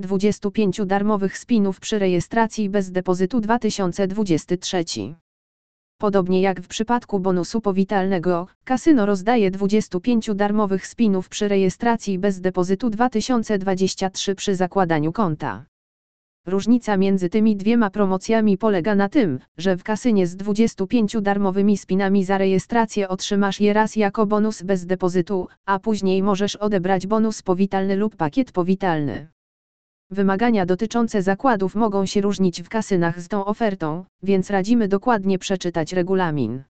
25 darmowych spinów przy rejestracji bez depozytu 2023. Podobnie jak w przypadku bonusu powitalnego, kasyno rozdaje 25 darmowych spinów przy rejestracji bez depozytu 2023 przy zakładaniu konta. Różnica między tymi dwiema promocjami polega na tym, że w kasynie z 25 darmowymi spinami za rejestrację otrzymasz je raz jako bonus bez depozytu, a później możesz odebrać bonus powitalny lub pakiet powitalny. Wymagania dotyczące zakładów mogą się różnić w kasynach z tą ofertą, więc radzimy dokładnie przeczytać regulamin.